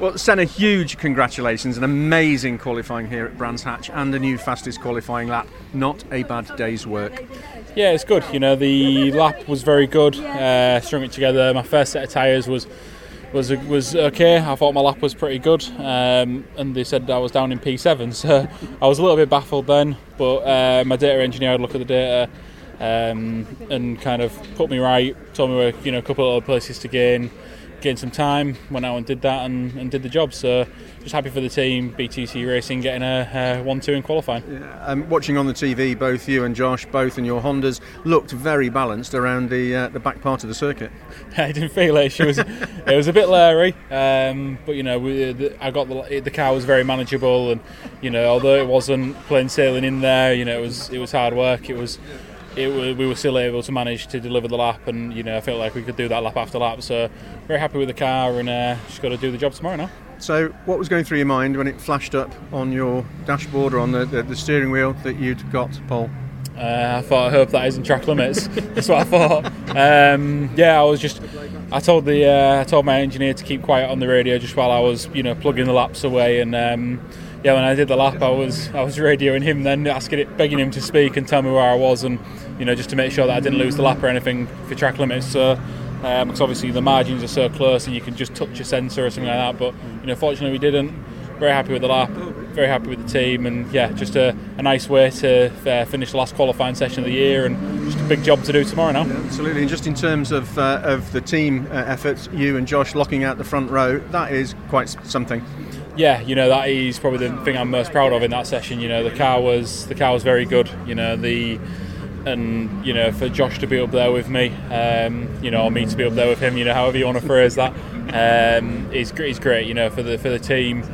Well, Senna, huge congratulations. An amazing qualifying here at Brands Hatch and a new fastest qualifying lap. Not a bad day's work. Yeah, it's good. You know, the lap was very good. Uh, strung it together. My first set of tyres was was was okay. I thought my lap was pretty good, um, and they said I was down in P7, so I was a little bit baffled then. But uh, my data engineer had a look at the data um, and kind of put me right. Told me where you know a couple of other places to gain gain some time. Went out and did that and, and did the job. So just happy for the team, BTC Racing, getting a, a one-two in qualifying. Yeah, um, watching on the TV, both you and Josh, both in your Hondas, looked very balanced around the uh, the back part of the circuit. I didn't feel it. She was it was a bit leery, um, but you know we, the, I got the the car was very manageable, and you know although it wasn't plain sailing in there, you know it was it was hard work. It was it, we were still able to manage to deliver the lap, and you know I felt like we could do that lap after lap. So very happy with the car, and uh, just got to do the job tomorrow now. So, what was going through your mind when it flashed up on your dashboard or on the, the, the steering wheel that you'd got pole? Uh, I thought, I hope that isn't track limits. That's what I thought. Um, yeah, I was just. I told the uh, I told my engineer to keep quiet on the radio just while I was, you know, plugging the laps away, and um, yeah, when I did the lap, I was I was radioing him then, asking it, begging him to speak and tell me where I was, and you know, just to make sure that I didn't lose the lap or anything for track limits. So, um, because obviously the margins are so close and you can just touch a sensor or something like that. But you know, fortunately we didn't. Very happy with the lap, very happy with the team, and yeah, just a, a nice way to uh, finish the last qualifying session of the year, and just a big job to do tomorrow now. Yeah, absolutely, and just in terms of uh, of the team uh, effort, you and Josh locking out the front row, that is quite something yeah, you know that is probably the thing I'm most proud of in that session. You know, the car was the car was very good. You know the and you know for Josh to be up there with me, um, you know, or me to be up there with him, you know, however you want to phrase that, um, is is great. You know, for the for the team,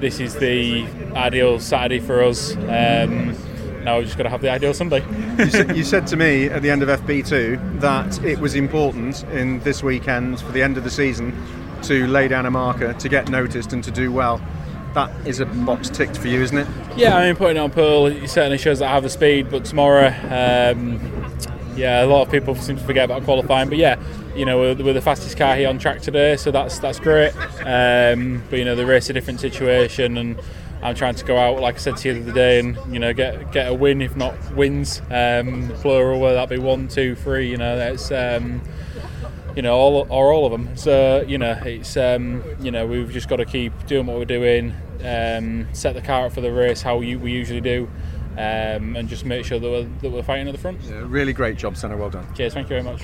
this is the ideal Saturday for us. Um, now we've just got to have the ideal Sunday. you, said, you said to me at the end of FP2 that it was important in this weekend for the end of the season to lay down a marker, to get noticed, and to do well. That is a box ticked for you, isn't it? Yeah, I mean, putting it on pole it certainly shows that I have the speed, but tomorrow, um, yeah, a lot of people seem to forget about qualifying. But yeah, you know, we're, we're the fastest car here on track today, so that's that's great. Um, but you know, the race a different situation, and I'm trying to go out, like I said to you the other day, and you know, get get a win, if not wins, um, plural, whether that be one, two, three. You know, that's. Um, you know, all or all of them. So you know, it's um, you know we've just got to keep doing what we're doing, um, set the car up for the race how we, we usually do, um, and just make sure that we're, that we're fighting at the front. Yeah, really great job, Senna. Well done. Cheers, thank you very much.